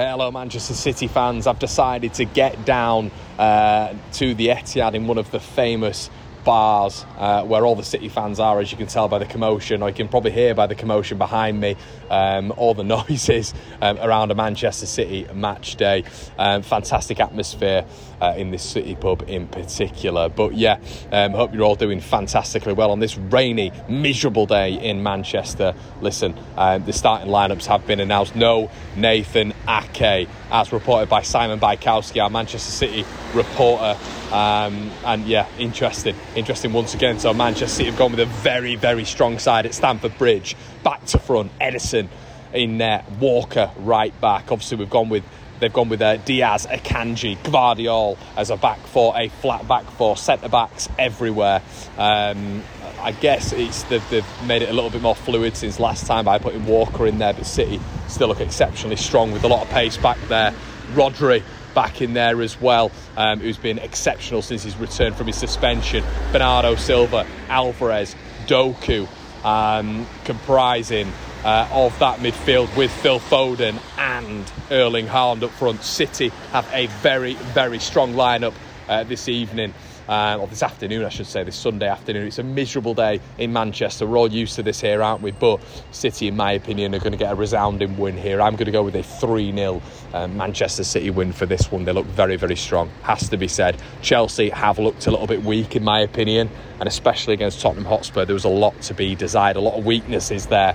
Hello, Manchester City fans. I've decided to get down uh, to the Etihad in one of the famous bars uh, where all the City fans are, as you can tell by the commotion, or you can probably hear by the commotion behind me, um, all the noises um, around a Manchester City match day. Um, fantastic atmosphere uh, in this City pub in particular. But yeah, um, hope you're all doing fantastically well on this rainy, miserable day in Manchester. Listen, um, the starting lineups have been announced. No Nathan Ake, as reported by Simon Bajkowski, our Manchester City reporter. Um, and yeah, interesting, interesting once again. So Manchester City have gone with a very, very strong side at Stamford Bridge, back to front. Ederson in there, Walker right back. Obviously, we've gone with they've gone with uh, Dias, Akanji, Gvardiol as a back four, a flat back four, centre backs everywhere. Um, I guess it's they've, they've, made it a little bit more fluid since last time by putting Walker in there, but City still look exceptionally strong with a lot of pace back there. Rodri back in there as well, um, who's been exceptional since his return from his suspension. Bernardo Silva, Alvarez, Doku, um, comprising uh, of that midfield with Phil Foden and Erling Haaland up front. City have a very, very strong lineup uh, this evening uh, or this afternoon, I should say, this Sunday afternoon. It's a miserable day in Manchester. We're all used to this here, aren't we? But City, in my opinion, are going to get a resounding win here. I'm going to go with a 3 0 uh, Manchester City win for this one. They look very, very strong, has to be said. Chelsea have looked a little bit weak, in my opinion, and especially against Tottenham Hotspur, there was a lot to be desired, a lot of weaknesses there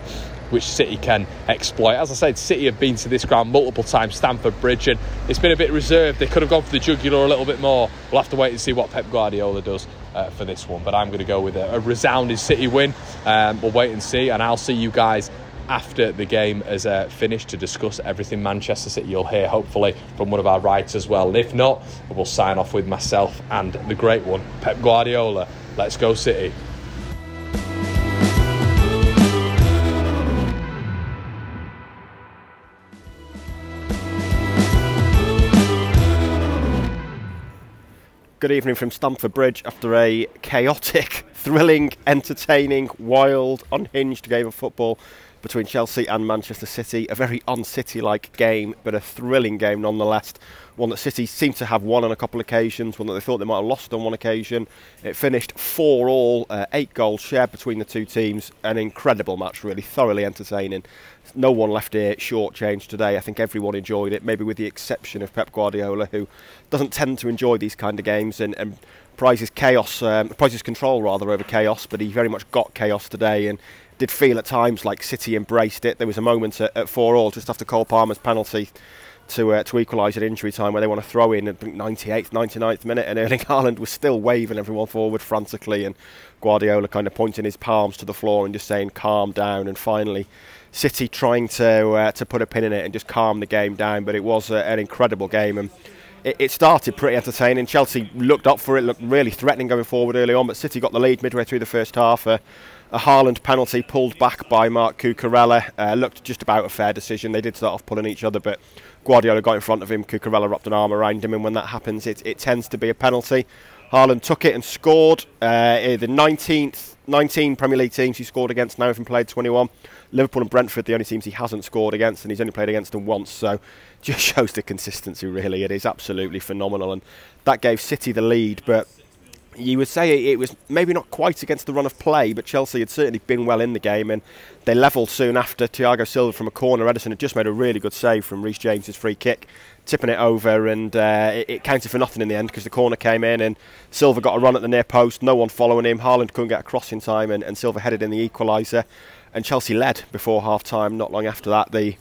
which City can exploit. As I said, City have been to this ground multiple times, Stamford Bridge, and it's been a bit reserved. They could have gone for the jugular a little bit more. We'll have to wait and see what Pep Guardiola does uh, for this one. But I'm going to go with a, a resounding City win. Um, we'll wait and see, and I'll see you guys after the game has uh, finished to discuss everything Manchester City. You'll hear hopefully from one of our writers as well. And if not, we'll sign off with myself and the great one, Pep Guardiola. Let's go, City. Good evening from Stamford Bridge after a chaotic, thrilling, entertaining, wild, unhinged game of football between Chelsea and Manchester City. A very on City like game, but a thrilling game nonetheless one that City seemed to have won on a couple of occasions, one that they thought they might have lost on one occasion. It finished 4 all, uh, eight goals shared between the two teams. An incredible match, really, thoroughly entertaining. No one left here shortchanged today. I think everyone enjoyed it, maybe with the exception of Pep Guardiola, who doesn't tend to enjoy these kind of games and, and prizes chaos, um, prizes control rather over chaos, but he very much got chaos today and did feel at times like City embraced it. There was a moment at, at 4 all just after Cole Palmer's penalty to uh, to equalise at injury time where they want to throw in at 98th, 99th minute, and Erling Haaland was still waving everyone forward frantically, and Guardiola kind of pointing his palms to the floor and just saying, "Calm down." And finally, City trying to uh, to put a pin in it and just calm the game down. But it was uh, an incredible game, and it, it, started pretty entertaining. Chelsea looked up for it, looked really threatening going forward early on, but City got the lead midway through the first half. A Haaland penalty pulled back by Marc Cucurella uh, looked just about a fair decision. They did start off pulling each other, but Guardiola got in front of him, Cucurella wrapped an arm around him, and when that happens, it, it tends to be a penalty. Haaland took it and scored. Uh, the 19th, 19 Premier League teams he scored against now have played 21. Liverpool and Brentford, the only teams he hasn't scored against, and he's only played against them once. So just shows the consistency, really. It is absolutely phenomenal, and that gave City the lead. But you would say it was maybe not quite against the run of play, but Chelsea had certainly been well in the game, and they levelled soon after Thiago Silva from a corner. Ederson had just made a really good save from Reece James's free kick, tipping it over, and uh, it, it, counted for nothing in the end because the corner came in, and Silva got a run at the near post, no one following him. Haaland couldn't get across in time, and, and Silva headed in the equaliser, and Chelsea led before half time. Not long after that, they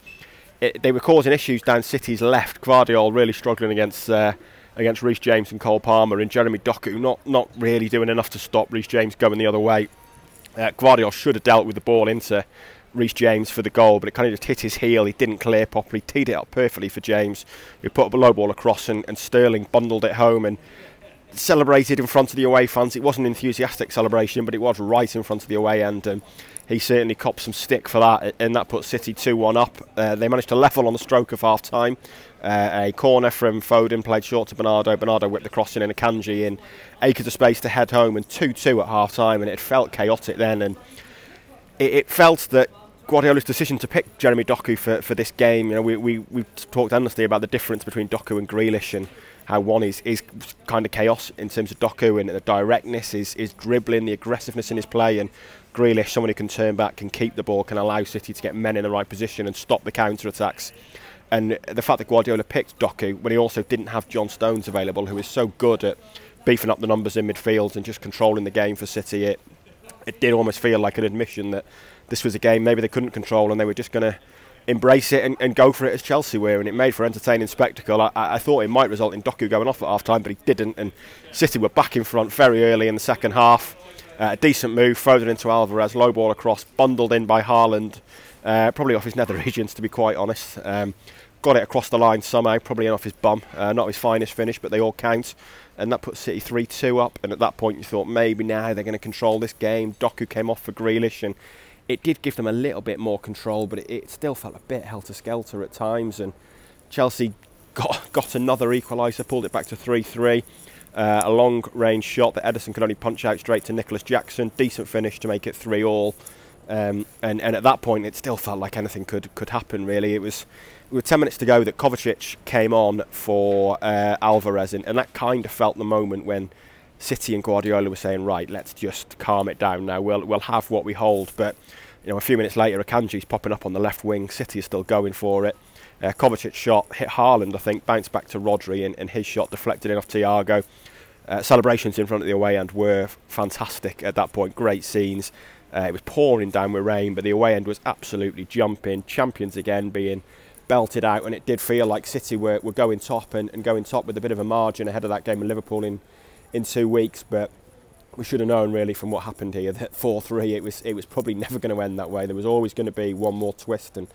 it, they were causing issues down City's left. Gvardiol really struggling against. Uh, against Reece James and Cole Palmer, and Jeremy Doku not not really doing enough to stop Reece James going the other way. Uh, Gvardiol should have dealt with the ball into Reece James for the goal, but it kind of just hit his heel. He didn't clear properly, teed it up perfectly for James, who put a low ball across, and, and Sterling bundled it home and celebrated in front of the away fans. It wasn't an enthusiastic celebration, but it was right in front of the away end. And he certainly copped some stick for that, and that put City 2 1 up. Uh, they managed to level on the stroke of half time. Uh, a corner from Foden played short to Bernardo. Bernardo whipped the crossing in Akanji in acres of space to head home, and 2 2 at half time. And it felt chaotic then, and it, it felt that Guardiola's decision to pick Jeremy Doku for, for this game, you know, we, we, we've talked endlessly about the difference between Doku and Grealish and how one is, is kind of chaos in terms of Doku and the directness, his, his dribbling, the aggressiveness in his play, and Grealish, someone who can turn back, can keep the ball, can allow City to get men in the right position and stop the counter attacks. And the fact that Guardiola picked Doku when he also didn't have John Stones available, who is so good at beefing up the numbers in midfield and just controlling the game for City, it, it did almost feel like an admission that this was a game maybe they couldn't control and they were just going to embrace it and, and, go for it as Chelsea were, and it made for entertaining spectacle. I, I, thought it might result in Doku going off at half time, but he didn't, and City were back in front very early in the second half. Uh, a decent move, it into Alvarez, low ball across, bundled in by Haaland, uh, probably off his nether regions to be quite honest. Um, got it across the line somehow, probably off his bum, uh, not his finest finish, but they all count. And that put City 3 2 up. And at that point, you thought maybe now they're going to control this game. Doku came off for Grealish, and it did give them a little bit more control, but it, it still felt a bit helter skelter at times. And Chelsea got got another equaliser, pulled it back to 3 3. Uh, a long range shot that Ederson could only punch out straight to Nicolas Jackson. Decent finish to make it 3 all. Um, and, and at that point, it still felt like anything could, could happen, really. It was with 10 minutes to go that Kovacic came on for uh, Alvarez, and, and that kind of felt the moment when City and Guardiola were saying, right, let's just calm it down now. We'll we'll have what we hold. But you know, a few minutes later, Akanji's popping up on the left wing. City is still going for it. Uh, Kovacic shot hit Haaland, I think, bounced back to Rodri, and, and his shot deflected in off Thiago. Uh, celebrations in front of the away end were fantastic at that point. Great scenes. Uh, it was pouring down with rain, but the away end was absolutely jumping. Champions again being belted out, and it did feel like City were, were going top and, and going top with a bit of a margin ahead of that game with Liverpool in in two weeks, but we should have known really from what happened here that 4-3 it was it was probably never going to end that way. There was always going to be one more twist and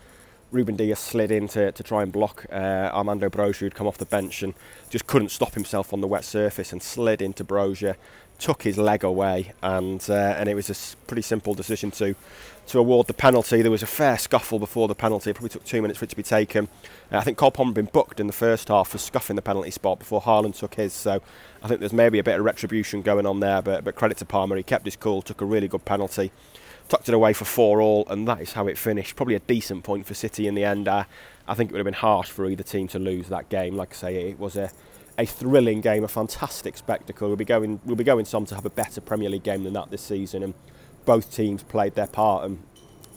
Ruben Dias slid in to, to try and block uh, Armando Broja who'd come off the bench and just couldn't stop himself on the wet surface and slid into Broja, took his leg away and uh, and it was a pretty simple decision to to award the penalty. There was a fair scuffle before the penalty. It probably took two minutes for it to be taken. Uh, I think Cole Palmer had been booked in the first half for scuffing the penalty spot before Haaland took his. So I think there's maybe a bit of retribution going on there. But, but credit to Palmer, he kept his cool, took a really good penalty, tucked it away for four all, and that is how it finished. Probably a decent point for City in the end. Uh, I think it would have been harsh for either team to lose that game. Like I say, it was a a thrilling game, a fantastic spectacle. We'll be going we'll be going some to have a better Premier League game than that this season, and both teams played their part. And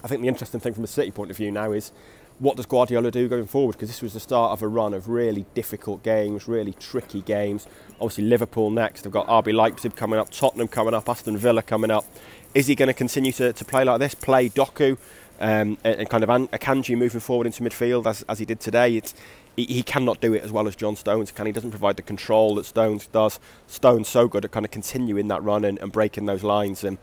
I think the interesting thing from a City point of view now is what does Guardiola do going forward? Because this was the start of a run of really difficult games, really tricky games. Obviously, Liverpool next. They've got RB Leipzig coming up, Tottenham coming up, Aston Villa coming up. Is he going to continue to, to play like this? Play Doku um, and, kind of Akanji moving forward into midfield as, as he did today? It's, he, he cannot do it as well as John Stones can. He doesn't provide the control that Stones does. Stones so good at kind of continuing that run and, and breaking those lines. And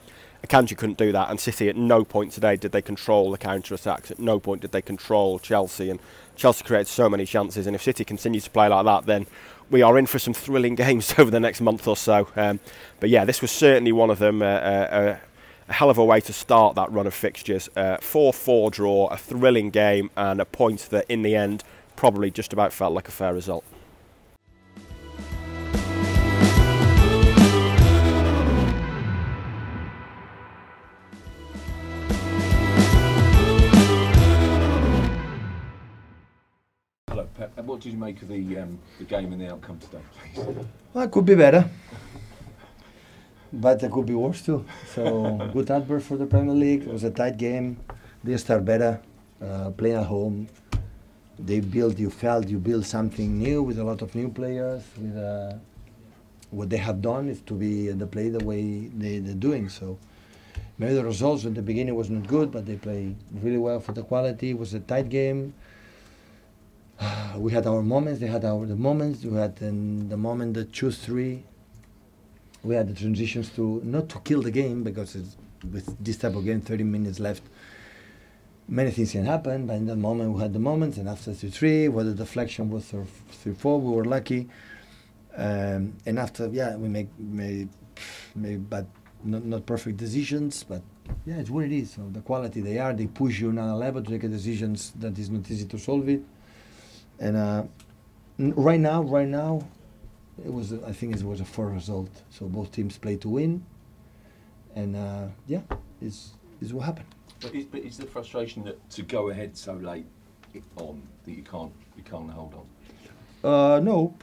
Akanji couldn't do that, and City at no point today did they control the counter attacks. At no point did they control Chelsea, and Chelsea created so many chances. And if City continues to play like that, then we are in for some thrilling games over the next month or so. Um, but yeah, this was certainly one of them. Uh, uh, a hell of a way to start that run of fixtures. 4 uh, 4 draw, a thrilling game, and a point that in the end probably just about felt like a fair result. Hello, Pep, what did you make of the um, the game and the outcome today, please? Well, it could be better, but it could be worse too. So good advert for the Premier League. It was a tight game. They start better, uh, playing at home. They build. You felt you build something new with a lot of new players. With uh, what they have done is to be the play the way they, they're doing. So maybe the results at the beginning was not good, but they play really well for the quality. It was a tight game. we had our moments. They had our the moments. We had the moment that choose three. We had the transitions to not to kill the game because with this type of game, 30 minutes left, many things can happen. But in that moment, we had the moments, and after two three, whether the deflection was three four, we were lucky. Um, and after, yeah, we make made, bad, not, not perfect decisions, but yeah, it's what it is. So the quality they are, they push you another level to take decisions that is not easy to solve it. And uh, right now, right now, it was I think it was a fair result. So both teams played to win, and uh, yeah, it's is what happened. But is, but is the frustration that to go ahead so late on that you can't you can't hold on? Uh, no.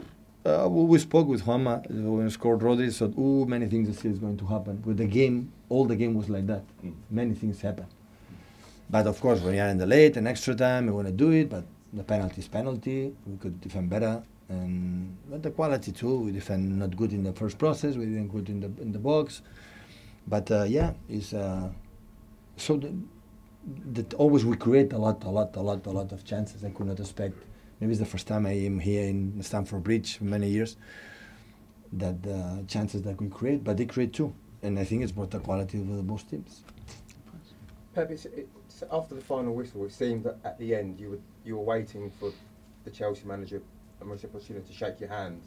Uh, we spoke with Juanma uh, when we scored Rodri. Said, "Oh, many things are still going to happen." With the game, all the game was like that. Mm. Many things happen. But of course, when you're in the late and extra time, you want to do it. But the penalty is penalty. We could defend better, and but the quality too. We defend not good in the first process. We didn't good in the in the box. But uh, yeah, it's uh, so the, that always we create a lot, a lot, a lot, a lot of chances. I could not expect. Maybe it's the first time I am here in Stamford Bridge for many years. That the chances that we create, but they create too, and I think it's about the quality of the both teams. Pep, it's, it's after the final whistle, it seemed that at the end you were you were waiting for the Chelsea manager Mauricio Pochettino to shake your hand,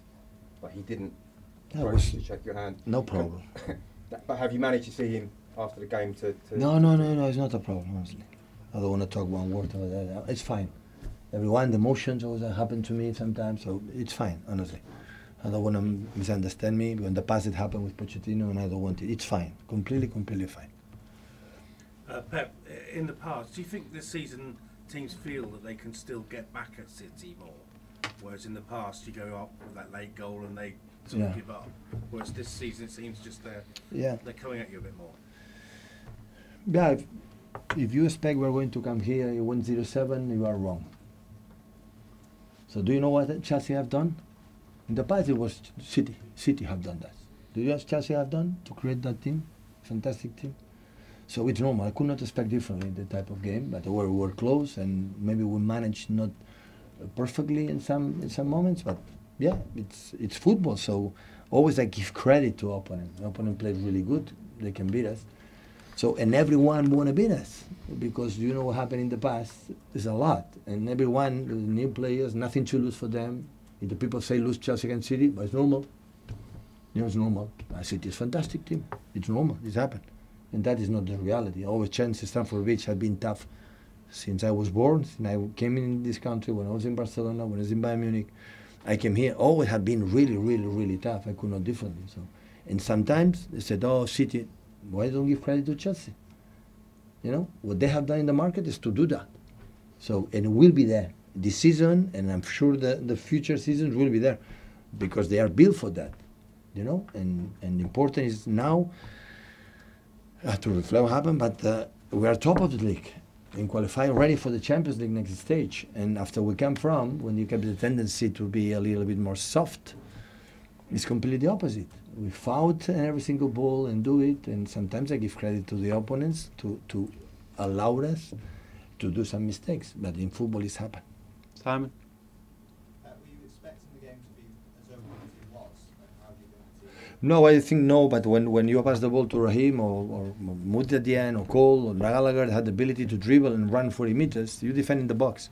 but he didn't That was to shake your hand. no problem. But have you managed to see him after the game to? to No, no, no, no. It's not a problem, honestly. I don't want to talk one word about that. It's fine. Everyone, the emotions always happen to me sometimes, so it's fine, honestly. I don't want to misunderstand me. In the past, it happened with Pochettino, and I don't want it. It's fine, completely, completely fine. Uh, Pep, in the past, do you think this season teams feel that they can still get back at City more? Whereas in the past, you go up with that late goal and they sort of give up. Whereas this season, it seems just they're Yeah. they're coming at you a bit more. Yeah, if, if you expect we're going to come here, you win 0 7, you are wrong. So, do you know what Chelsea have done? In the past, it was City. City have done that. Do you know what Chelsea have done to create that team? Fantastic team. So, it's normal. I could not expect differently the type of game, but we were, close and maybe we managed not perfectly in some in some moments, but yeah, it's it's football. So, always I give credit to opponent. The opponent played really good. They can beat us. So and everyone want to beat us because you know what happened in the past is a lot, and everyone new players nothing to lose for them. If the people say lose Chelsea against City, but it's normal. You know it's normal. Uh, City is fantastic team. It's normal. It's happened, and that is not the reality. Always Chelsea, Stamford Bridge have been tough since I was born. Since I came in this country when I was in Barcelona, when I was in Bayern Munich, I came here. Always have been really, really, really tough. I could not differently. So, and sometimes they said, "Oh, City." Why don't give credit to Chelsea? You know what they have done in the market is to do that. So and it will be there this season, and I'm sure the the future seasons will be there because they are built for that. You know, and and important is now uh, to reflect what happened, but uh, we are top of the league in qualifying, ready for the Champions League next stage. And after we come from, when you get the tendency to be a little bit more soft, it's completely opposite. We fight every single ball and do it, and sometimes I give credit to the opponents to, to allow us to do some mistakes. But in football, it's happened. Simon? Uh, were you expecting the game to be as open as it was? And how do you think the team? No, I think no, but when, when you pass the ball to Raheem or, or Muti at the end or Cole or Gallagher had the ability to dribble and run 40 meters, you defend in the box.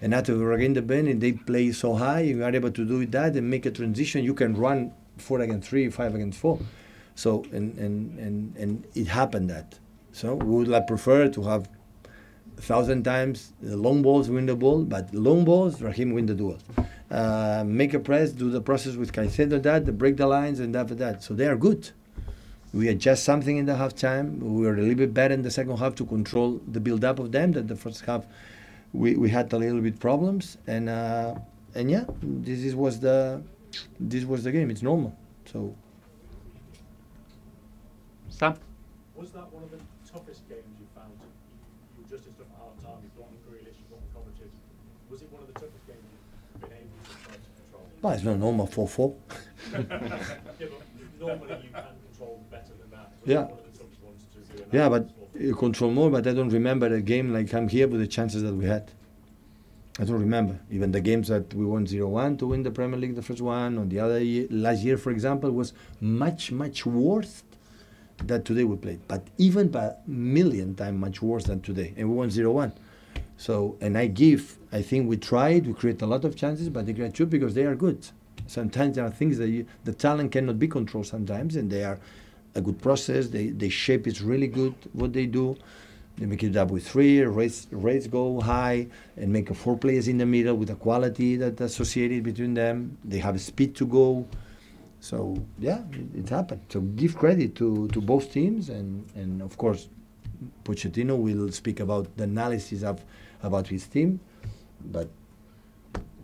And after we regain the bend and they play so high, you are able to do that and make a transition, you can run four against three, five against four. So, and, and, and, and it happened that. So we would like prefer to have a thousand times the long balls win the ball, but long balls, Raheem win the duel. Uh, make a press, do the process with Caicedo, that, break the lines, and after that. So they are good. We adjust something in the half time. We were a little bit better in the second half to control the build up of them. That the first half we, we had a little bit problems, and uh, and yeah, this is was the this was the game. It's normal. So Sam? Was that one of the toughest games you found? You, you were just as tough at half time, you brought in Grealish, you brought in Kovacic. Was it one of the toughest games you've been able to try to control? but it's not normal four four. yeah, but normally you can control better than that. Was Yeah. it one of the toughest ones to do? in that Yeah, but you control more. But I don't remember a game like I'm here with the chances that we had. I don't remember even the games that we won 0-1 to win the Premier League, the first one, or the other year, last year, for example, was much much worse than today we played. But even by million times much worse than today, and we won 0-1. So, and I give, I think we tried, we create a lot of chances, but they create two because they are good. Sometimes there are things that you, the talent cannot be controlled sometimes, and they are a good process. They, they shape is really good what they do. They make it up with three, rates, raise go high, and make a four players in the middle with a quality that associated between them. They have speed to go. So yeah, it, it happened. So give credit to, to both teams, and, and of course, Pochettino will speak about the analysis of about his team, but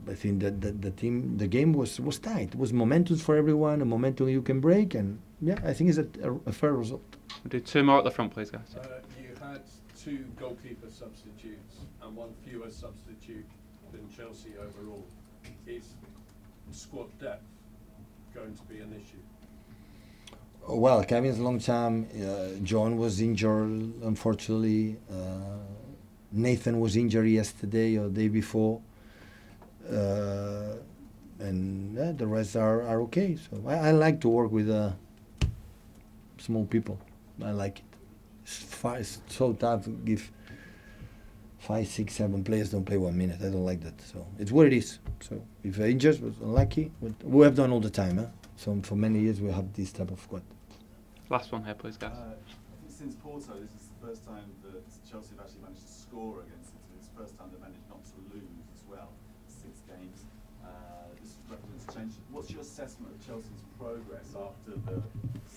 I think that the, the team, the game was was tight. It was momentum for everyone, a momentum you can break, and yeah, I think it's a, a, a fair result. We'll do two more at the front, please, guys. Uh, you had two goalkeeper substitutes and one fewer substitute than Chelsea overall. Is squad depth going to be an issue? Well, Kevin's long time. Uh, John was injured, unfortunately. Uh, Nathan was injured yesterday or the day before. Uh, and the rest are, are okay. So I, I like to work with uh, small people. I like it. It's, so tough to give five, six, seven players don't play one minute. I don't like that. So it's what it is. So if uh, injured was unlucky, we have done all the time. Huh? So for many years we have this type of squad. Last one here, please, guys. Uh, since Porto, this is the first time that Chelsea have actually managed to score against City. It's the first time they've managed not to lose as well. Six games. Uh, this represents change. What's your assessment of Chelsea's progress after the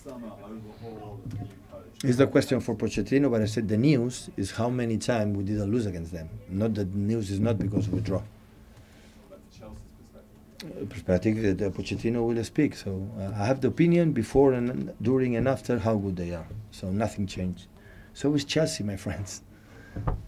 summer overhaul and the new coach? Is the question for Pochettino, but I said the news is how many times we didn't lose against them. Not that the news is not because of a draw. But for Chelsea's perspective. Uh, perspective that uh, Pochettino will speak. So uh, I have the opinion before and during and after how good they are. So nothing changed. So is Chelsea, my friends.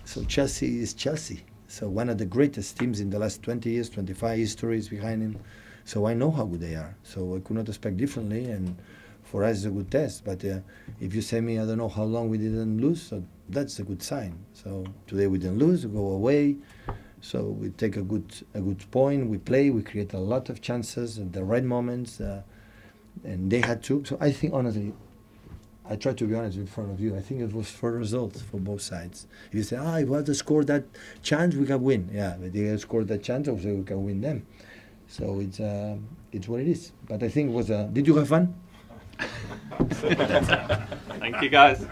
So Chelsea is Chelsea. So one of the greatest teams in the last 20 years, 25 histories behind him. So I know how good they are. So I could not expect differently, and for us it's a good test. But uh, if you say me, I don't know how long we didn't lose, so that's a good sign. So today we didn't lose, we go away. So we take a good a good point. We play. We create a lot of chances at the right moments, uh, and they had to. So I think honestly, I try to be honest in front of you. I think it was for results for both sides. If you say, ah, if we have to score that chance, we can win. Yeah, but they scored that chance, also we can win them. So it's uh, it's what it is. But I think it was. Uh, did you have fun? Thank you, guys.